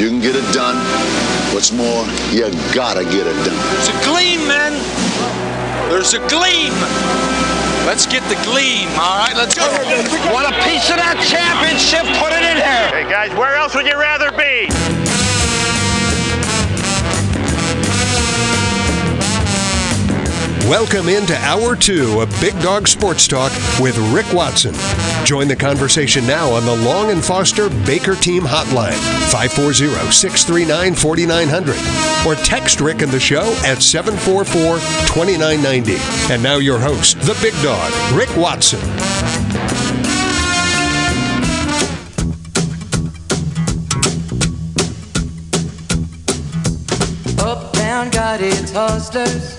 You can get it done. What's more, you gotta get it done. There's a gleam, man. There's a gleam. Let's get the gleam, all right? Let's go. Want a piece of that championship? Put it in here. Hey guys, where else would you rather be? Welcome into Hour 2 of Big Dog Sports Talk with Rick Watson. Join the conversation now on the Long and Foster Baker Team Hotline, 540 639 4900, or text Rick and the show at 744 2990. And now your host, the Big Dog, Rick Watson. Uptown got its hustlers.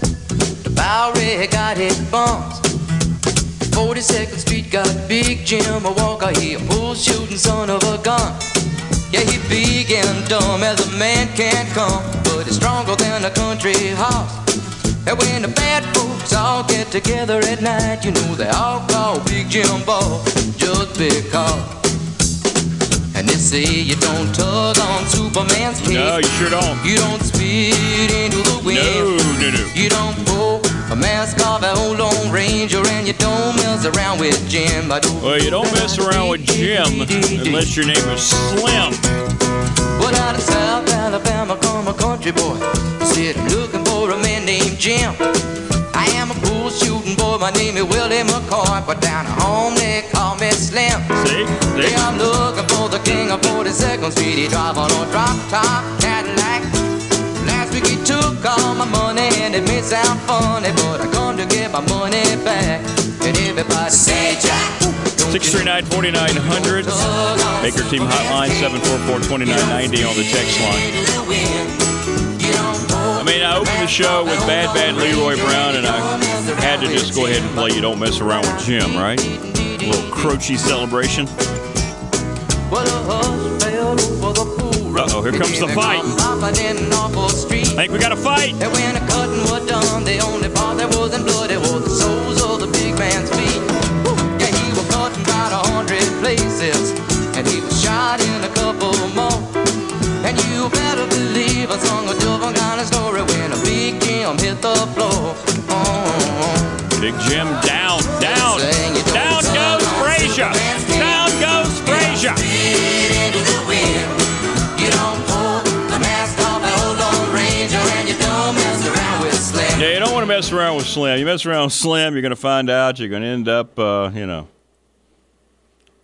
The Bowery got its bums. 42nd Street got Big Jim a Walker. He a bull shooting son of a gun. Yeah, he big and dumb as a man can come, but he's stronger than a country horse. And when the bad folks all get together at night, you know they all call Big Jim Ball just because. And they say you don't tug on Superman's cape. No, you sure don't. You don't spit into the wind. No, no, no. You don't pull a mask off an old Lone Ranger, and you don't mess around with Jim. Well, you don't mess around with Jim unless your name is Slim. But out of South Alabama come a country boy. Said I'm looking for a man named Jim. I am a bull shooting boy. My name is Willie McCoy. But down at home they call me Slim. See? See? Yeah, I'm looking for the king of 42nd Street. He drive on a drop top Cadillac. Last took all my money and it may sound funny, but I come to get my money back. And everybody say Jack. 639 4900. Baker Team Hotline 744 2990 on the text line. I mean, I opened the show with Bad Bad Leroy Brown, and I had to just go ahead and play You Don't Mess Around with Jim, right? A little Croce celebration. Uh oh, here comes the fight. I think we got a fight. Mess around with Slim. You mess around with Slim, you're going to find out you're going to end up, uh, you know,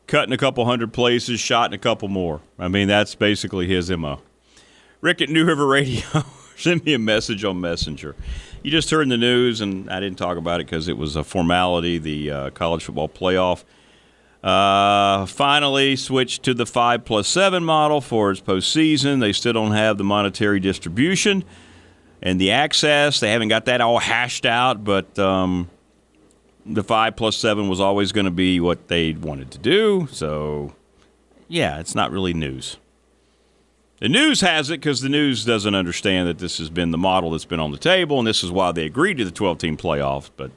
cutting a couple hundred places, shot in a couple more. I mean, that's basically his MO. Rick at New River Radio, send me a message on Messenger. You just heard the news, and I didn't talk about it because it was a formality, the uh, college football playoff. Uh, finally switched to the 5 plus 7 model for its postseason. They still don't have the monetary distribution and the access. They haven't got that all hashed out, but um, the 5 plus 7 was always going to be what they wanted to do. So, yeah, it's not really news. The news has it because the news doesn't understand that this has been the model that's been on the table, and this is why they agreed to the 12 team playoffs. But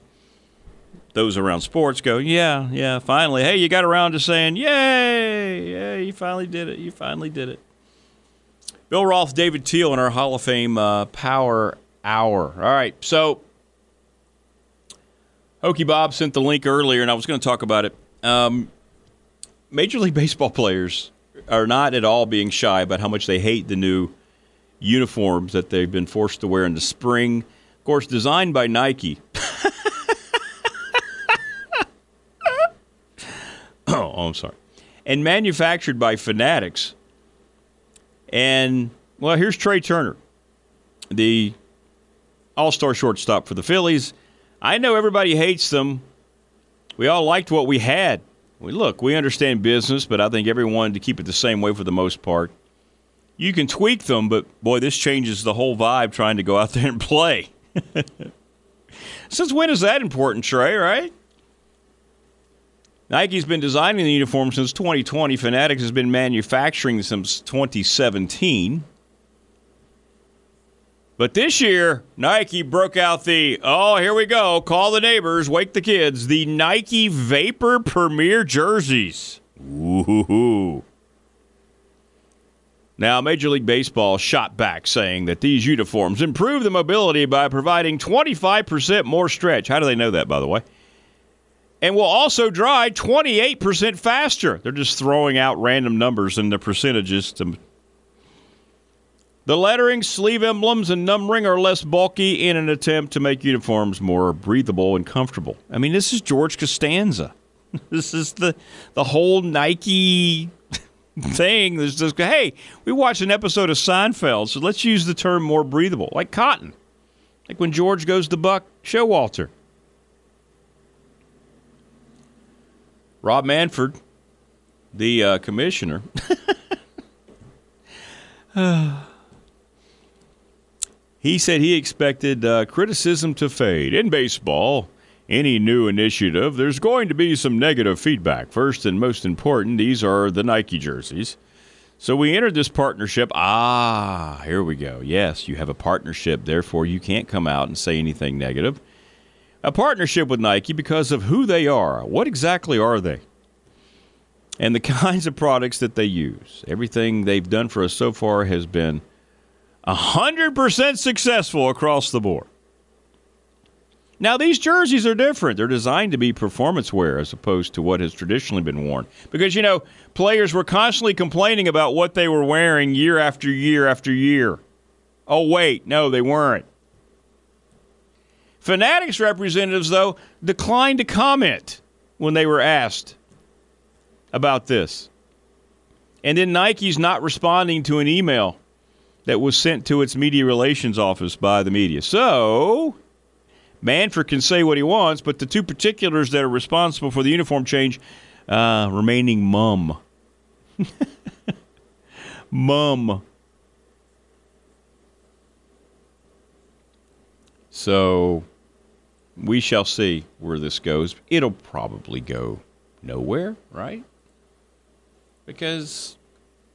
those around sports go, yeah, yeah, finally. Hey, you got around to saying, yay, yeah, you finally did it. You finally did it. Bill Roth, David Teal in our Hall of Fame uh, Power Hour. All right, so Hokie Bob sent the link earlier, and I was going to talk about it. Um, Major League Baseball players are not at all being shy about how much they hate the new uniforms that they've been forced to wear in the spring. Of course, designed by Nike. oh, I'm sorry. And manufactured by Fanatics. And, well, here's Trea Turner, the all star shortstop for the Phillies. I know everybody hates them. We all liked what we had. We, look, we understand business, but I think everyone to keep it the same way for the most part. You can tweak them, but boy, this changes the whole vibe trying to go out there and play. Since when is that important, Trey, right? Nike's been designing the uniform since 2020. Fanatics has been manufacturing since 2017. But this year, Nike broke out the, oh, here we go, call the neighbors, wake the kids, the Nike Vapor Premier jerseys. Woohoo. Now, Major League Baseball shot back saying that these uniforms improve the mobility by providing 25% more stretch. How do they know that, by the way? And will also dry 28% faster. They're just throwing out random numbers and the percentages to. The lettering, sleeve emblems, and numbering are less bulky in an attempt to make uniforms more breathable and comfortable. I mean, this is George Costanza. This is the the whole Nike thing that's just hey, we watched an episode of Seinfeld, so let's use the term more breathable, like cotton, like when George goes to Buck Showalter. Rob Manfred, the uh, commissioner. he said he expected uh, criticism to fade in baseball any new initiative, there's going to be some negative feedback. First and most important, these are the Nike jerseys. So we entered this partnership. Ah, here we go. Yes, you have a partnership, therefore you can't come out and say anything negative. A partnership with Nike because of who they are. What exactly are they? And the kinds of products that they use. Everything they've done for us so far has been 100% successful across the board. Now, these jerseys are different. They're designed to be performance wear as opposed to what has traditionally been worn. Because, you know, players were constantly complaining about what they were wearing year after year after year. Oh, wait, no, they weren't. Fanatics representatives, though, declined to comment when they were asked about this. And then Nike's not responding to an email that was sent to its media relations office by the media. So, Manfred can say what he wants, but the two particulars that are responsible for the uniform change uh, remaining mum. mum. So we shall see where this goes. It'll probably go nowhere, right? Because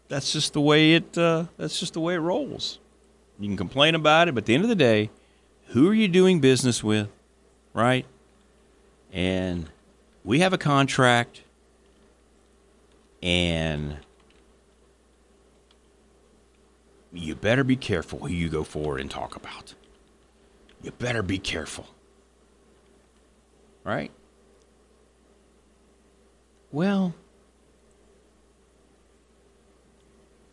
that's just the way it uh, that's just the way it rolls. You can complain about it, but at the end of the day, who are you doing business with, right? And we have a contract, and you better be careful who you go for and talk about. You better be careful. Right? Well,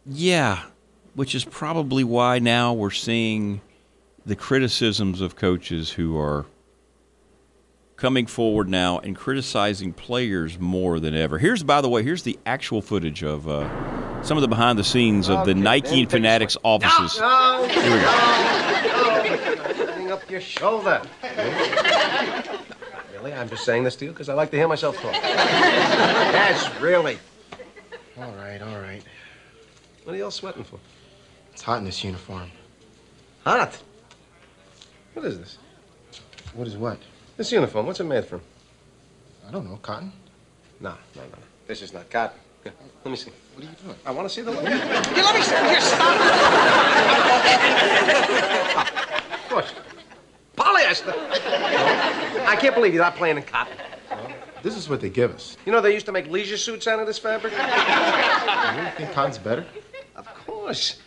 yeah, which is probably why now we're seeing the criticisms of coaches who are coming forward now and criticizing players more than ever. Here's, by the way, here's the actual footage of uh, some of the behind the scenes of the Nike and Fanatics offices. No, Here we go. Putting up your shoulder. really? I'm just saying this to you because I like to hear myself talk. yes, really. All right, all right. What are you all sweating for? It's hot in this uniform. Hot? What is this? What is what? This uniform, what's it made from? I don't know. Cotton? No, no, no. This is not cotton. Here, let me see. What are you doing? I want to see the logo. Here, let me see. Here, stop. of course. Polyester. I can't believe you're not playing in cotton. This is what they give us. You know they used to make leisure suits out of this fabric? You really think cotton's better? Of course.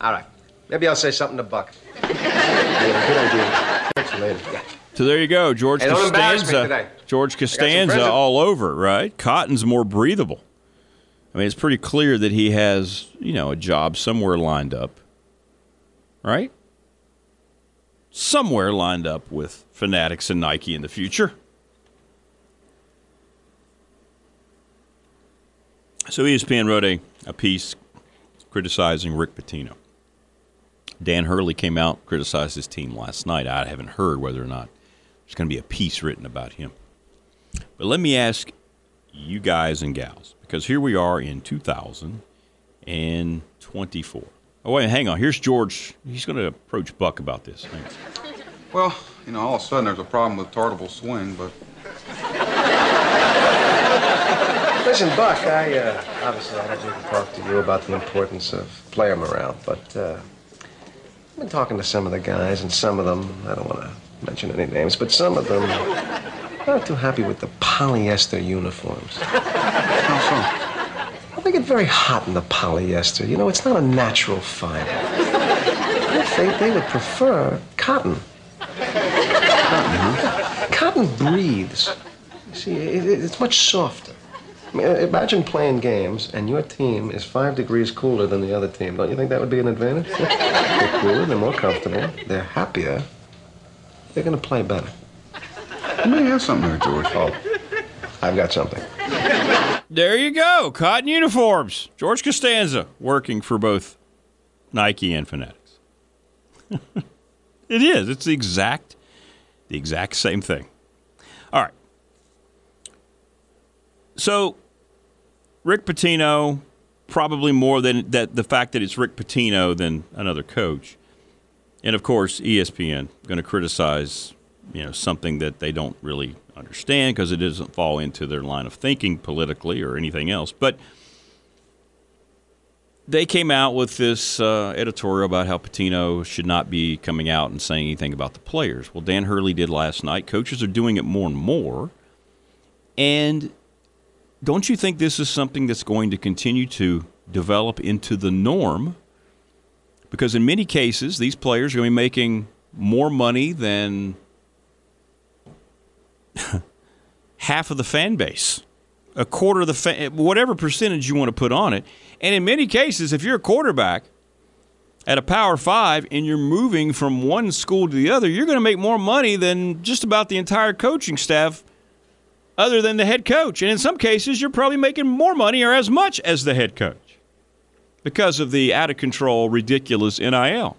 All right. Maybe I'll say something to Buck. Yeah, good idea. Catch you later. Yeah. So there you go, George Hey, don't embarrass me Costanza. George Costanza all over, right? Cotton's more breathable. I mean, it's pretty clear that he has, you know, a job somewhere lined up, right? Somewhere lined up with Fanatics and Nike in the future. So ESPN wrote a, a piece criticizing Rick Pitino. Dan Hurley came out, criticized his team last night. I haven't heard whether or not there's going to be a piece written about him. But let me ask you guys and gals, because here we are in 2024. Oh, wait, hang on. Here's George. He's going to approach Buck about this. Thanks. Well, you know, all of a sudden there's a problem with Tartabull Swing, but Listen, Buck, I, uh, obviously I don't need to talk to you about the importance of player morale, but, uh, I've been talking to some of the guys, and some of them, I don't want to mention any names, but some of them aren't too happy with the polyester uniforms. how so? Well, they they get very hot in the polyester. You know, it's not a natural fiber. I think they would prefer cotton. Cotton, cotton breathes. You see, it, it- it's much softer. I mean, uh, imagine playing games and your team is five degrees cooler than the other team. Don't you think that would be an advantage? they're cooler, they're more comfortable, they're happier. They're going to play better. You may have something there, George. Oh, I've got something. There you go. Cotton uniforms. George Costanza working for both Nike and Fanatics. it is. It's the exact the exact same thing. All right. So Rick Pitino, probably more than that the fact that it's Rick Pitino than another coach. And of course, ESPN going to criticize, you know, something that they don't really understand because it doesn't fall into their line of thinking politically or anything else. But they came out with this uh, editorial about how Pitino should not be coming out and saying anything about the players. Well, Dan Hurley did last night. Coaches are doing it more and more. And don't you think this is something that's going to continue to develop into the norm? Because in many cases, these players are going to be making more money than half of the fan base, a quarter of the fan, whatever percentage you want to put on it. And in many cases, if you're a quarterback at a Power Five and you're moving from one school to the other, you're going to make more money than just about the entire coaching staff, other than the head coach. And in some cases, you're probably making more money or as much as the head coach because of the out of control, ridiculous NIL.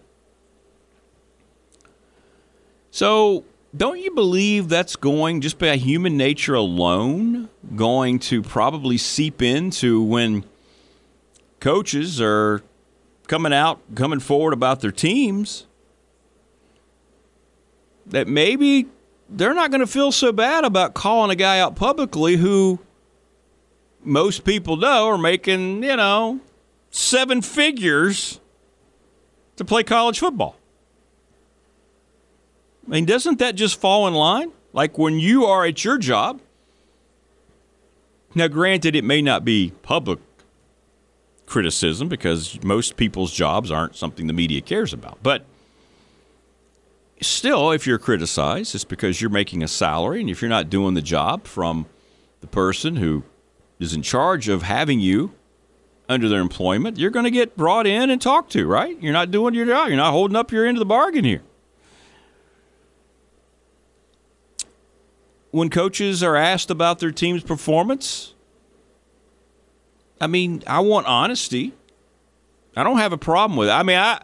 So, don't you believe that's going, just by human nature alone, going to probably seep into when coaches are coming out, coming forward about their teams? That maybe they're not going to feel so bad about calling a guy out publicly who most people know are making, you know, seven figures to play college football. I mean, doesn't that just fall in line? Like when you are at your job. Now, granted, it may not be public criticism because most people's jobs aren't something the media cares about. But still, if you're criticized, it's because you're making a salary. And if you're not doing the job from the person who is in charge of having you under their employment, you're going to get brought in and talked to, right? You're not doing your job. You're not holding up your end of the bargain here. When coaches are asked about their team's performance, I mean, I want honesty. I don't have a problem with it. I mean, I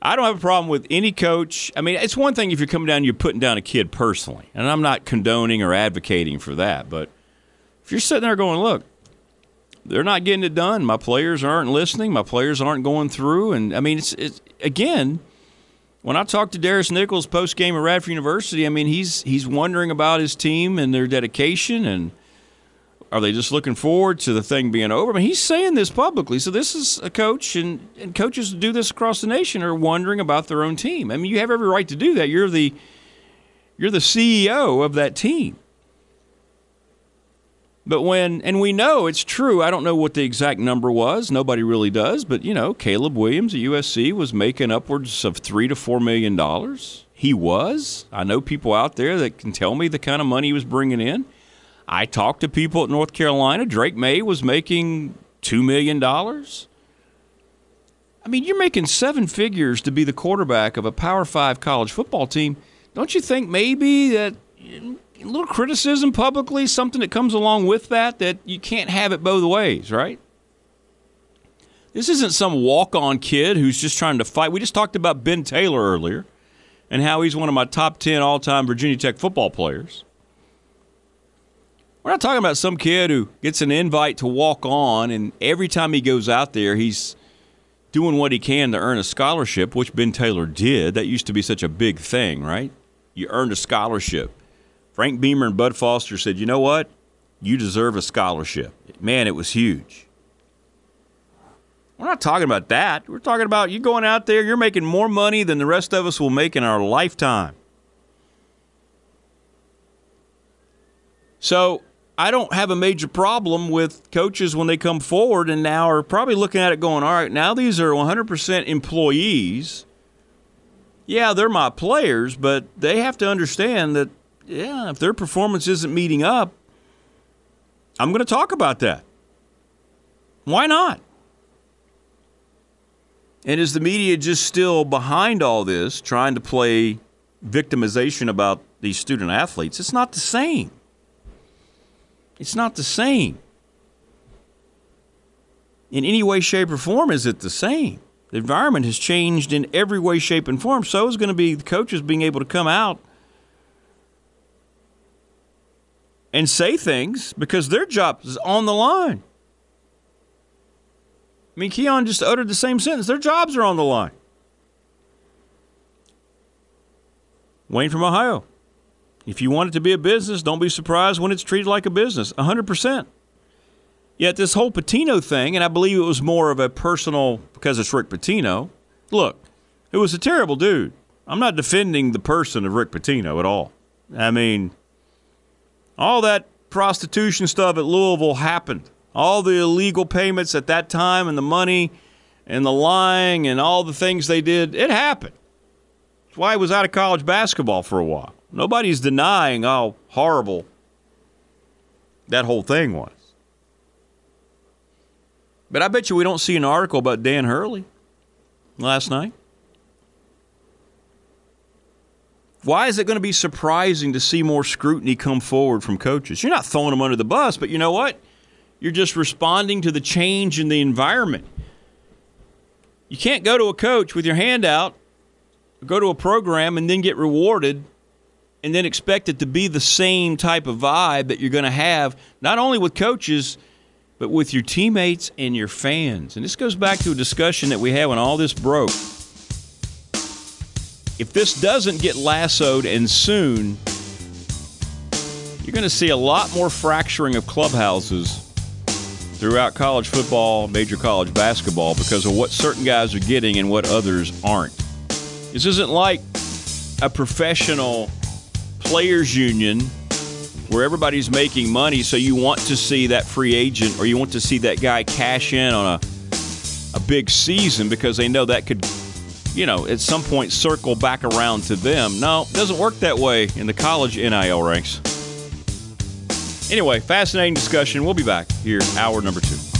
I don't have a problem with any coach. I mean, it's one thing if you're coming down and you're putting down a kid personally, and I'm not condoning or advocating for that, but if you're sitting there going, look, they're not getting it done. My players aren't listening. My players aren't going through. And I mean, it's, it's again, when I talked to Darris Nichols post game at Radford University, I mean, he's he's wondering about his team and their dedication, and are they just looking forward to the thing being over? I mean, he's saying this publicly. So this is a coach, and, and coaches do this across the nation are wondering about their own team. I mean, you have every right to do that. You're the you're the CEO of that team. But when, and we know it's true, I don't know what the exact number was. Nobody really does. But, you know, Caleb Williams at USC was making upwards of three to four million dollars. He was. I know people out there that can tell me the kind of money he was bringing in. I talked to people at North Carolina. Drake Maye was making $2 million. I mean, you're making seven figures to be the quarterback of a Power Five college football team. Don't you think maybe that a little criticism publicly, something that comes along with that, that you can't have it both ways, right? This isn't some walk on kid who's just trying to fight. We just talked about Ben Taylor earlier and how he's one of my top 10 all time Virginia Tech football players. We're not talking about some kid who gets an invite to walk on, and every time he goes out there, he's doing what he can to earn a scholarship, which Ben Taylor did. That used to be such a big thing, right? You earned a scholarship. Frank Beamer and Bud Foster said, you know what? You deserve a scholarship. Man, it was huge. We're not talking about that. We're talking about you going out there, you're making more money than the rest of us will make in our lifetime. So I don't have a major problem with coaches when they come forward and now are probably looking at it going, all right, now these are 100% employees. Yeah, they're my players, but they have to understand that, yeah, if their performance isn't meeting up, I'm going to talk about that. Why not? And is the media just still behind all this, trying to play victimization about these student athletes? It's not the same. It's not the same. In any way, shape, or form, is it the same? The environment has changed in every way, shape, and form. So is going to be the coaches being able to come out and say things because their job is on the line. I mean, Keon just uttered the same sentence. Their jobs are on the line. Wayne from Ohio. If you want it to be a business, don't be surprised when it's treated like a business. 100%. Yet this whole Pitino thing, and I believe it was more of a personal because it's Rick Pitino. Look, it was a terrible dude. I'm not defending the person of Rick Pitino at all. I mean, all that prostitution stuff at Louisville happened. All the illegal payments at that time and the money and the lying and all the things they did, it happened. That's why he was out of college basketball for a while. Nobody's denying how horrible that whole thing was. But I bet you we don't see an article about Dan Hurley last night. Why is it going to be surprising to see more scrutiny come forward from coaches? You're not throwing them under the bus, but you know what? You're just responding to the change in the environment. You can't go to a coach with your hand out, go to a program, and then get rewarded and then expect it to be the same type of vibe that you're going to have, not only with coaches, but with your teammates and your fans. And this goes back to a discussion that we had when all this broke. If this doesn't get lassoed and soon, you're going to see a lot more fracturing of clubhouses throughout college football, major college basketball, because of what certain guys are getting and what others aren't. This isn't like a professional players union where everybody's making money, so you want to see that free agent or you want to see that guy cash in on a a big season because they know that could, you know, at some point circle back around to them. No, it doesn't work that way in the college NIL ranks. Anyway, fascinating discussion. We'll be back here, hour number two.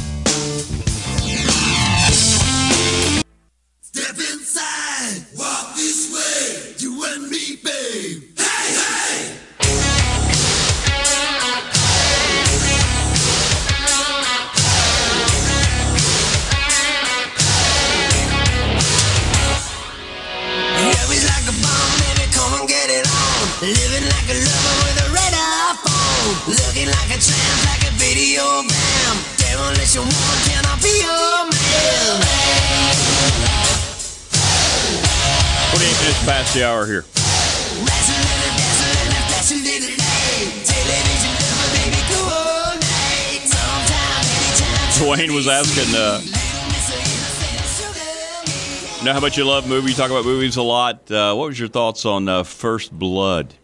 The hour here. Dwayne was asking, uh, you know how much you love movies? You talk about movies a lot. Uh, what was your thoughts on uh, First Blood,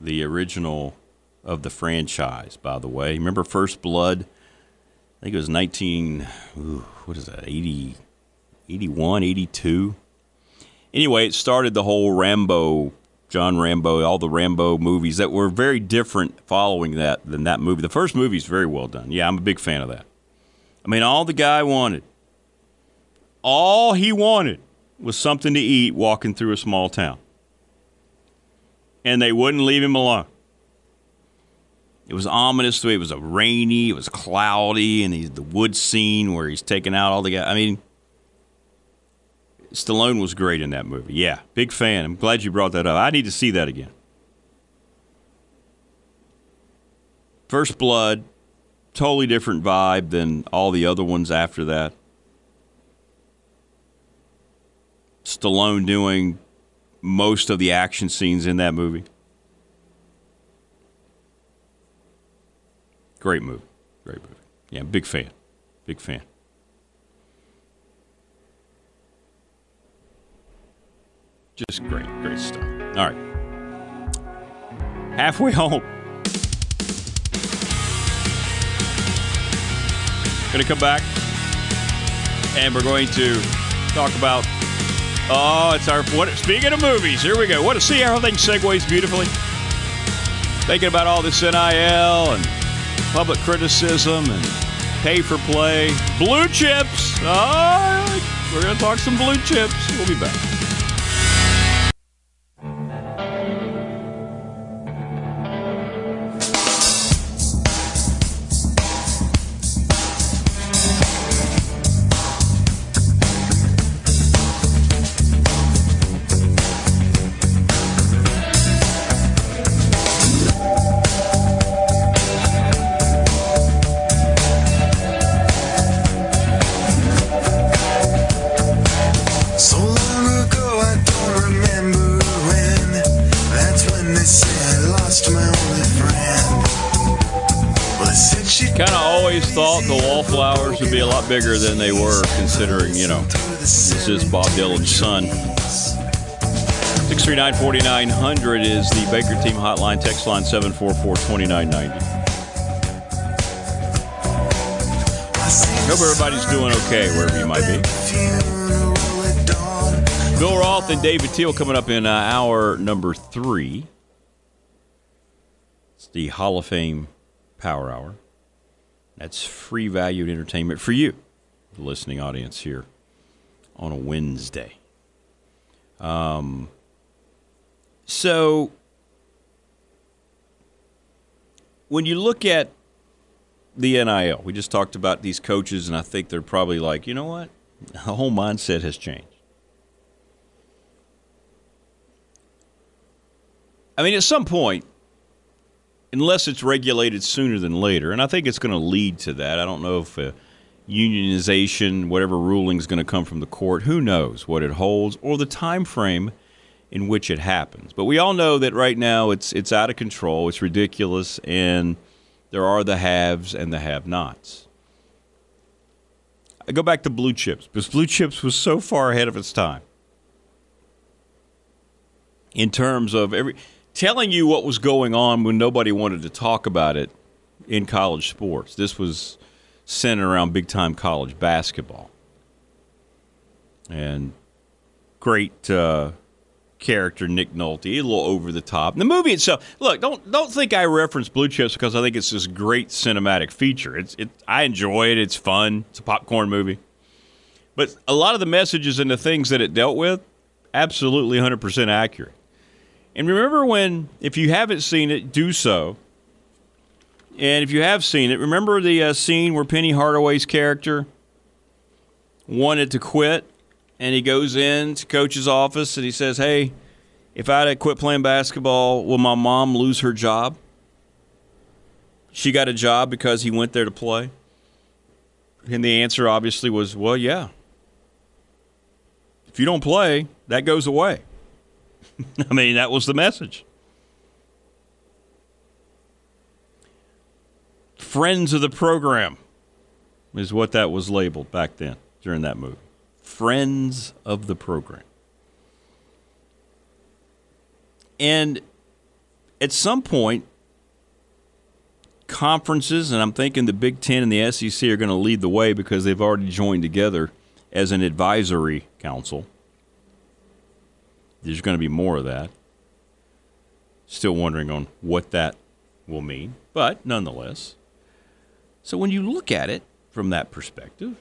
the original of the franchise, by the way? Remember First Blood? I think it was 19, ooh, what is that, 80, 81, 82? Anyway, it started the whole Rambo, John Rambo, all the Rambo movies that were very different following that than that movie. The first movie is very well done. Yeah, I'm a big fan of that. I mean, all the guy wanted, all he wanted was something to eat walking through a small town. And they wouldn't leave him alone. It was ominous. It was a rainy, it was cloudy, and the wood scene where he's taking out all the guys. I mean, Stallone was great in that movie. Yeah, big fan. I'm glad you brought that up. I need to see that again. First Blood, totally different vibe than all the other ones after that. Stallone doing most of the action scenes in that movie. Great movie. Great movie. Yeah, big fan. Big fan. Just great, great stuff. All right. Halfway home. To come back, and we're going to talk about. Oh, it's our what? Speaking of movies, here we go. What? A see how everything segues beautifully. Thinking about all this NIL and public criticism and pay for play, blue chips. Right, we're to talk some blue chips. We'll be back. Bigger than they were, considering, you know, this is Bob Dylan's son. 639 4900 is the Baker Team hotline. Text line 744 2990. Hope everybody's doing okay wherever you might be. Bill Roth and David Teal coming up in uh, hour number three. It's the Hall of Fame Power Hour. That's free valued entertainment for you, the listening audience here on a Wednesday. Um, so, when you look at the NIL, we just talked about these coaches, and I think they're probably like, you know what? The whole mindset has changed. I mean, at some point, unless it's regulated sooner than later, and I think it's going to lead to that. I don't know if uh, unionization, whatever ruling is going to come from the court, who knows what it holds or the time frame in which it happens. But we all know that right now it's it's out of control, it's ridiculous, and there are the haves and the have-nots. I go back to blue chips because blue chips was so far ahead of its time in terms of every telling you what was going on when nobody wanted to talk about it in college sports. This was centered around big time college basketball. And great uh, character Nick Nolte, a little over the top. The movie itself, look, don't don't think I reference Blue Chips because I think it's this great cinematic feature. It's it I enjoy it. It's fun. It's a popcorn movie. But a lot of the messages and the things that it dealt with, absolutely 100% accurate. And remember when, if you haven't seen it, do so. And if you have seen it, remember the uh, scene where Penny Hardaway's character wanted to quit, and he goes in to coach's office and he says, "Hey, if I'd have quit playing basketball, will my mom lose her job?" She got a job because he went there to play. And the answer obviously was, "Well, yeah. If you don't play, that goes away." I mean, that was the message. Friends of the program is what that was labeled back then during that movie. Friends of the program. And at some point, conferences, and I'm thinking the Big Ten and the SEC are going to lead the way because they've already joined together as an advisory council. There's going to be more of that. Still wondering on what that will mean, but nonetheless. So when you look at it from that perspective,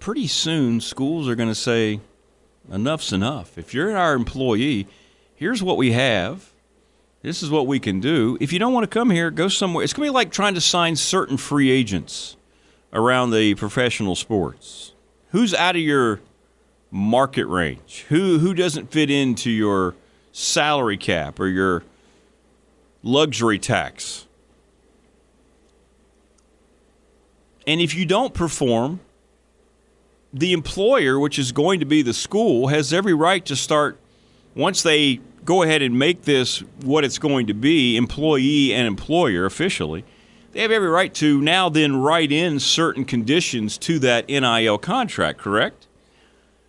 pretty soon schools are going to say, enough's enough. If you're our employee, here's what we have. This is what we can do. If you don't want to come here, go somewhere. It's going to be like trying to sign certain free agents around the professional sports. Who's out of your market range? Who who doesn't fit into your salary cap or your luxury tax? And if you don't perform, the employer, which is going to be the school, has every right to start once they go ahead and make this what it's going to be, employee and employer officially they have every right to now then write in certain conditions to that NIL contract, correct?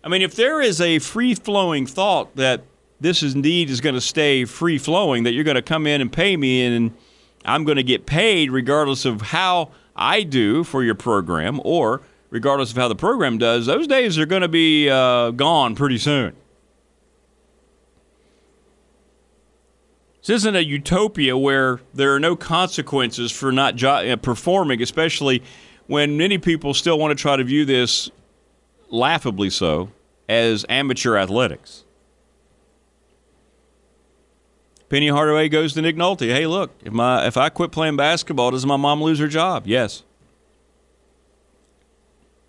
I mean, if there is a free flowing thought that this is indeed is going to stay free flowing, that you're going to come in and pay me, and I'm going to get paid regardless of how I do for your program or regardless of how the program does, those days are going to be uh, gone pretty soon. This isn't a utopia where there are no consequences for not jo- uh, performing, especially when many people still want to try to view this, laughably so, as amateur athletics. Penny Hardaway goes to Nick Nolte. Hey, look, if my if I quit playing basketball, does my mom lose her job? Yes.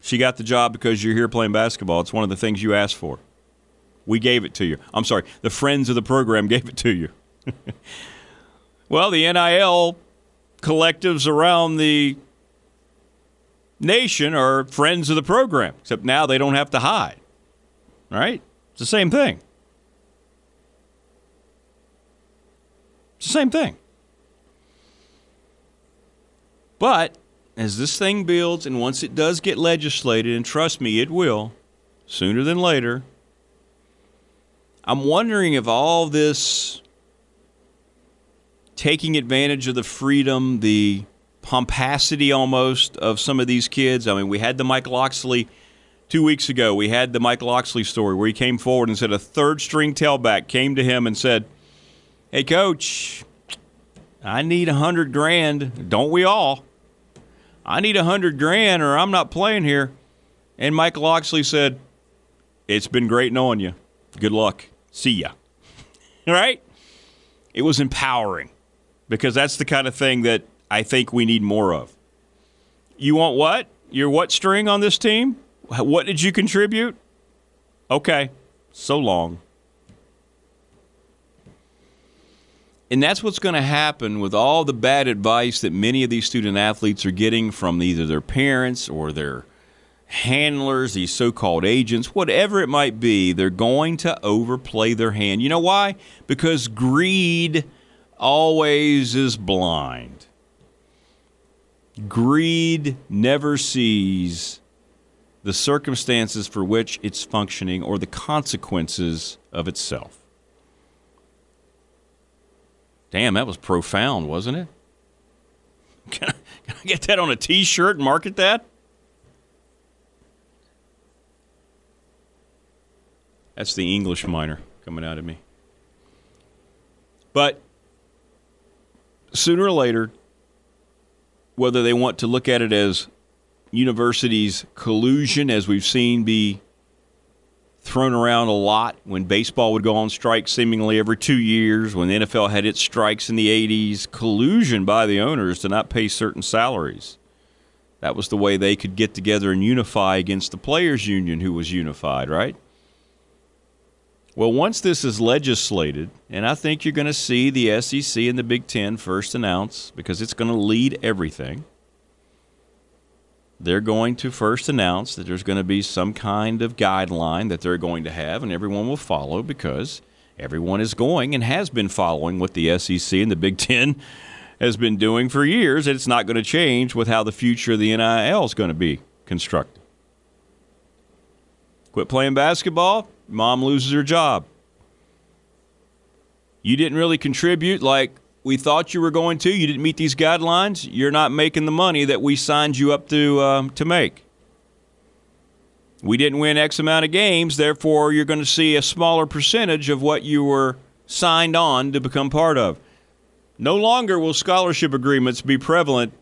She got the job because you're here playing basketball. It's one of the things you asked for. We gave it to you. I'm sorry, the friends of the program gave it to you. well, the NIL collectives around the nation are friends of the program, except now they don't have to hide. Right? It's the same thing. It's the same thing. But as this thing builds, and once it does get legislated, and trust me, it will, sooner than later, I'm wondering if all this taking advantage of the freedom, the pomposity almost of some of these kids. I mean, we had the Mike Locksley two weeks ago. We had the Mike Locksley story where he came forward and said a third string tailback came to him and said, Hey, coach, I need a hundred grand. Don't we all? I need a hundred grand or I'm not playing here. And Mike Locksley said, It's been great knowing you. Good luck. See ya. right? It was empowering because that's the kind of thing that I think we need more of. You want what? Your what string on this team? What did you contribute? Okay, so long. And that's what's going to happen with all the bad advice that many of these student athletes are getting from either their parents or their handlers, these so called agents, whatever it might be. They're going to overplay their hand. You know why? Because greed always is blind. Greed never sees the circumstances for which it's functioning or the consequences of itself. Damn, that was profound, wasn't it? Can I, can I get that on a t shirt and market that? That's the English minor coming out of me. But sooner or later, whether they want to look at it as universities' collusion, as we've seen be thrown around a lot when baseball would go on strike seemingly every two years, when the NFL had its strikes in the 80s, collusion by the owners to not pay certain salaries. That was the way they could get together and unify against the players' union, who was unified, right? Well, once this is legislated, and I think you're going to see the SEC and the Big Ten first announce, because it's going to lead everything they're going to first announce that there's going to be some kind of guideline that they're going to have, and everyone will follow because everyone is going and has been following what the SEC and the Big Ten has been doing for years. It's not going to change with how the future of the NIL is going to be constructed. Quit playing basketball, mom loses her job. You didn't really contribute like we thought you were going to. You didn't meet these guidelines. You're not making the money that we signed you up to um, to make. We didn't win X amount of games, therefore you're going to see a smaller percentage of what you were signed on to become part of. No longer will scholarship agreements be prevalent.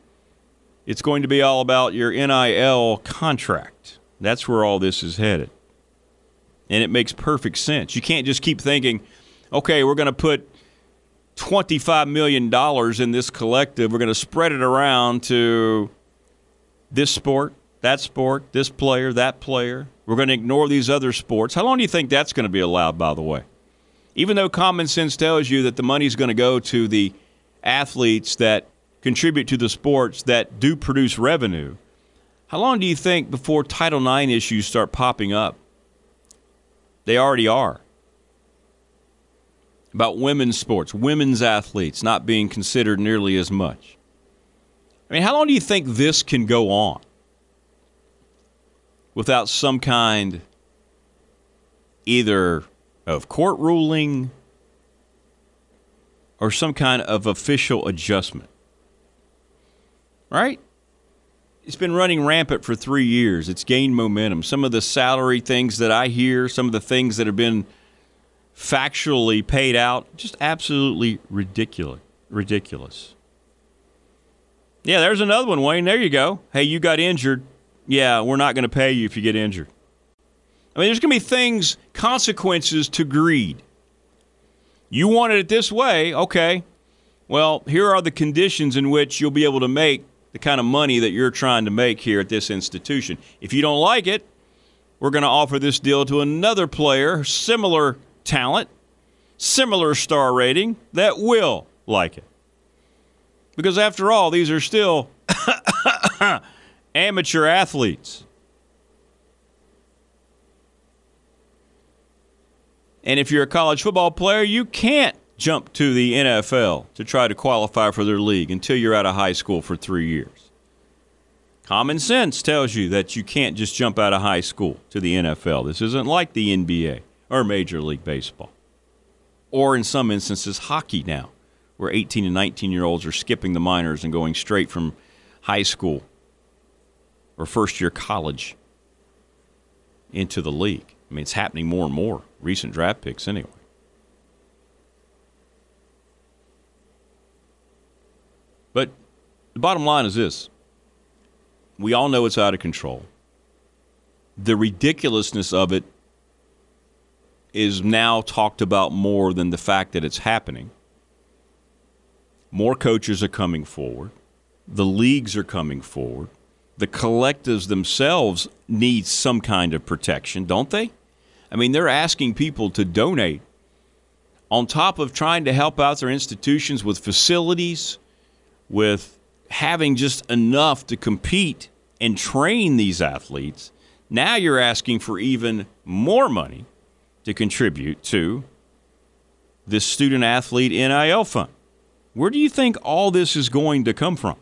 It's going to be all about your NIL contract. That's where all this is headed. And it makes perfect sense. You can't just keep thinking, okay, we're going to put $25 million in this collective. We're going to spread it around to this sport, that sport, this player, that player. We're going to ignore these other sports. How long do you think that's going to be allowed, by the way? Even though common sense tells you that the money is going to go to the athletes that contribute to the sports that do produce revenue, how long do you think before Title IX issues start popping up? They already are about women's sports, women's athletes not being considered nearly as much. I mean, how long do you think this can go on without some kind either of court ruling or some kind of official adjustment? right? It's been running rampant for three years. It's gained momentum. Some of the salary things that I hear, some of the things that have been factually paid out, just absolutely ridiculous. Ridiculous. Yeah, there's another one, Wayne. There you go. Hey, you got injured. Yeah, we're not going to pay you if you get injured. I mean, there's going to be things, consequences to greed. You wanted it this way, okay. Well, here are the conditions in which you'll be able to make the kind of money that you're trying to make here at this institution. If you don't like it, we're going to offer this deal to another player, similar talent, similar star rating, that will like it. Because after all, these are still amateur athletes. And if you're a college football player, you can't jump to the NFL to try to qualify for their league until you're out of high school for three years. Common sense tells you that you can't just jump out of high school to the NFL. This isn't like the NBA or Major League Baseball, or in some instances, hockey now, where 18 and 19 year olds are skipping the minors and going straight from high school or first year college into the league. I mean, it's happening more and more. Recent draft picks, anyway. But the bottom line is this we all know it's out of control. The ridiculousness of it is now talked about more than the fact that it's happening. More coaches are coming forward, the leagues are coming forward the collectives themselves need some kind of protection, don't they? I mean, they're asking people to donate on top of trying to help out their institutions with facilities, with having just enough to compete and train these athletes. Now you're asking for even more money to contribute to this student athlete NIL fund. Where do you think all this is going to come from?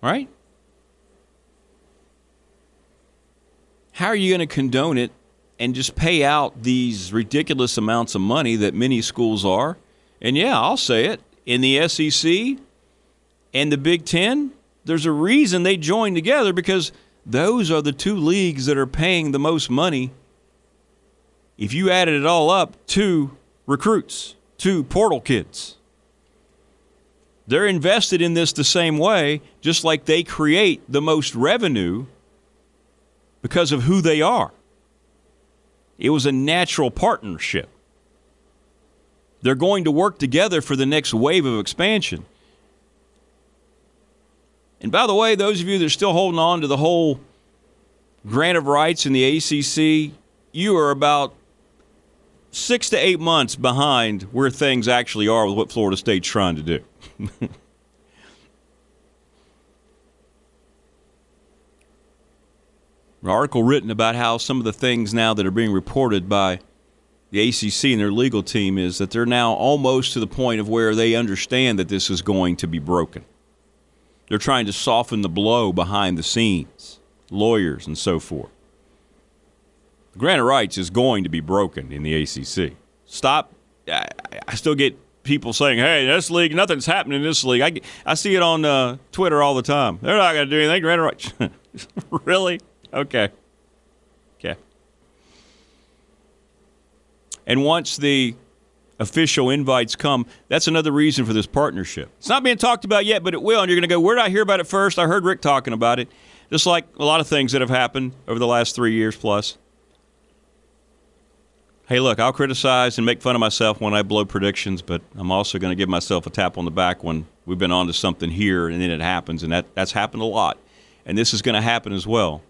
right? How are you going to condone it and just pay out these ridiculous amounts of money that many schools are? And yeah, I'll say it in the SEC and the Big Ten, there's a reason they joined together because those are the two leagues that are paying the most money. If you added it all up to recruits, to portal kids. They're invested in this the same way, just like they create the most revenue because of who they are. It was a natural partnership. They're going to work together for the next wave of expansion. And by the way, those of you that are still holding on to the whole grant of rights in the ACC, you are about six to eight months behind where things actually are with what Florida State's trying to do. An article written about how some of the things now that are being reported by the ACC and their legal team is that they're now almost to the point of where they understand that this is going to be broken. They're trying to soften the blow behind the scenes, lawyers and so forth. The grant of rights is going to be broken in the ACC. Stop. I, I still get people saying, "Hey, this league, nothing's happening in this league." I, I see it on uh, Twitter all the time. They're not going to do anything. Grant of rights. really? Okay. Okay. And once the official invites come, that's another reason for this partnership. It's not being talked about yet, but it will. And you're going to go, where did I hear about it first? I heard Rick talking about it. Just like a lot of things that have happened over the last three years plus. Hey, look, I'll criticize and make fun of myself when I blow predictions, but I'm also going to give myself a tap on the back when we've been on to something here and then it happens. And that, that's happened a lot. And this is going to happen as well.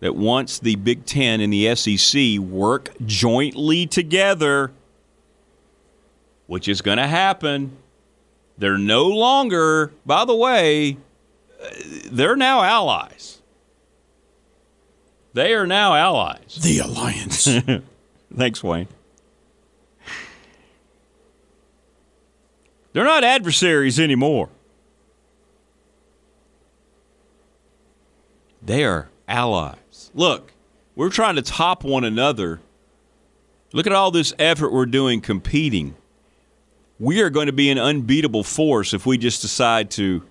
That once the Big Ten and the SEC work jointly together, which is going to happen, they're no longer, by the way, they're now allies. They are now allies. The alliance. Thanks, Wayne. They're not adversaries anymore. They are allies. Look, we're trying to top one another Look at all this effort we're doing competing. We are going to be an unbeatable force if we just decide to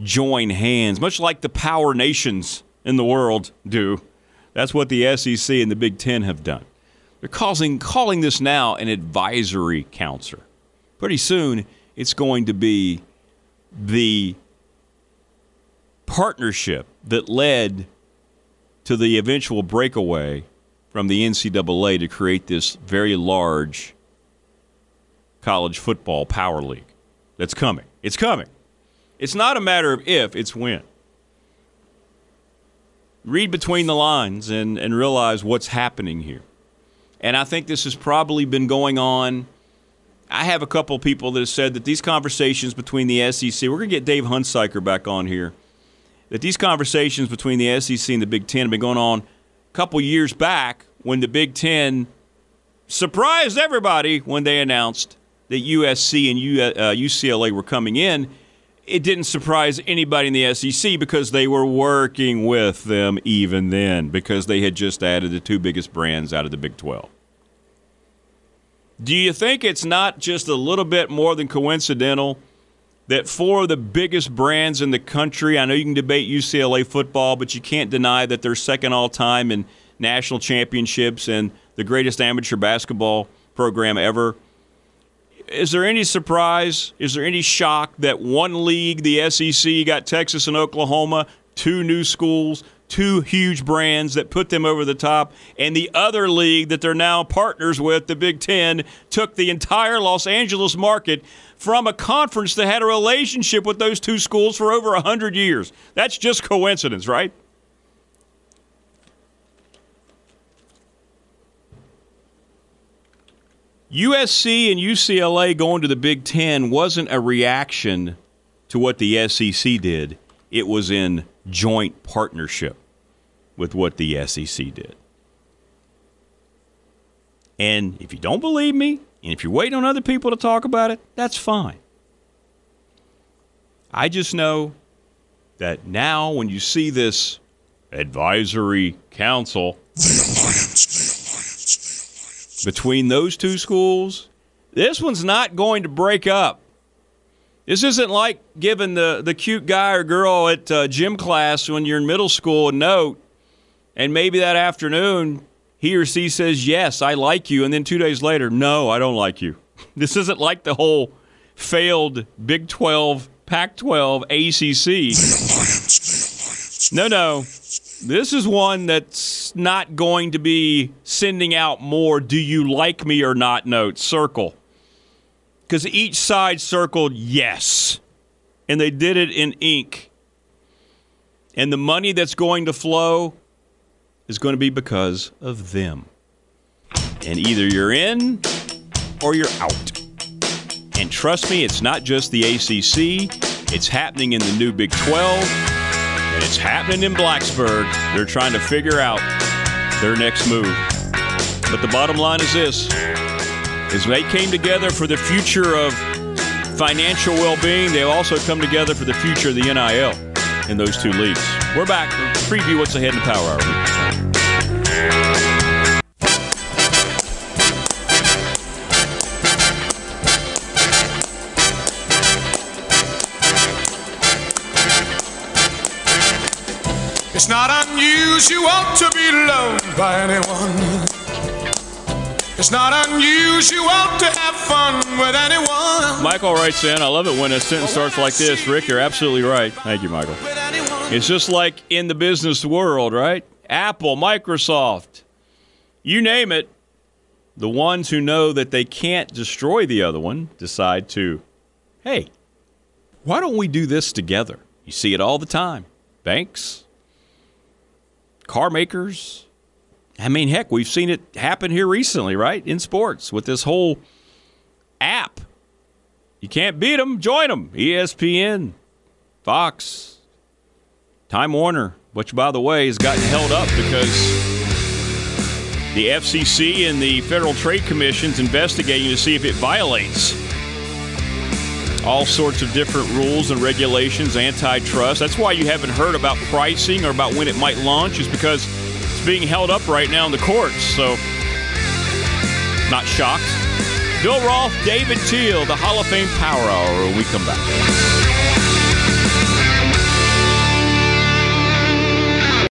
join hands, much like the power nations in the world do. That's what the SEC and the Big Ten have done. They're causing, calling this now an advisory council. Pretty soon, it's going to be the partnership that led to the eventual breakaway from the NCAA to create this very large college football power league that's coming. It's coming. It's not a matter of if, it's when. Read between the lines and, and realize what's happening here. And I think this has probably been going on. I have a couple people that have said that these conversations between the SEC, we're going to get Dave Hunsiker back on here, that these conversations between the SEC and the Big Ten have been going on a couple years back when the Big Ten surprised everybody when they announced that USC and UCLA uh, were coming in. It didn't surprise anybody in the SEC because they were working with them even then because they had just added the two biggest brands out of the Big 12. Do you think it's not just a little bit more than coincidental that four of the biggest brands in the country, I know you can debate UCLA football, but you can't deny that they're second all time in national championships and the greatest amateur basketball program ever? Is there any surprise? Is there any shock that one league, the SEC, got Texas and Oklahoma, two new schools, two huge brands that put them over the top, and the other league that they're now partners with, the Big Ten, took the entire Los Angeles market from a conference that had a relationship with those two schools for over 100 years. That's just coincidence, right? USC and UCLA going to the Big Ten wasn't a reaction to what the SEC did. It was in joint partnership with what the SEC did. And if you don't believe me, and if you're waiting on other people to talk about it, that's fine. I just know that now when you see this advisory council between those two schools, this one's not going to break up. This isn't like giving the, the cute guy or girl at uh, gym class when you're in middle school a note, and maybe that afternoon he or she says, Yes, I like you, and then two days later, No, I don't like you. This isn't like the whole failed Big 12, Pac 12, ACC. No, no. This is one that's not going to be sending out more do you like me or not notes, circle because each side circled yes. And they did it in ink. And the money that's going to flow is going to be because of them. And either you're in or you're out. And trust me, it's not just the ACC, it's happening in the new Big 12, and it's happening in Blacksburg. They're trying to figure out their next move. But the bottom line is this as they came together for the future of financial well-being, they also come together for the future of the NIL in those two leagues. We're back preview what's ahead in the Power Hour. It's not unusual to be loved by anyone. It's not unusual to have fun with anyone. Michael writes in, I love it when a sentence starts like this. Rick, you're absolutely right. Thank you, Michael. It's just like in the business world, right? Apple, Microsoft, you name it. The ones who know that they can't destroy the other one decide to, hey, why don't we do this together? You see it all the time. Banks, car makers, I mean, heck, we've seen it happen here recently, right? In sports with this whole app. You can't beat them, join them. ESPN, Fox, Time Warner, which, by the way, has gotten held up because the FCC and the Federal Trade Commission's investigating to see if it violates all sorts of different rules and regulations, antitrust. That's why you haven't heard about pricing or about when it might launch, is because it's being held up right now in the courts. So Not shocked. Bill Roth, David Teel, the Hall of Fame Power Hour we come back.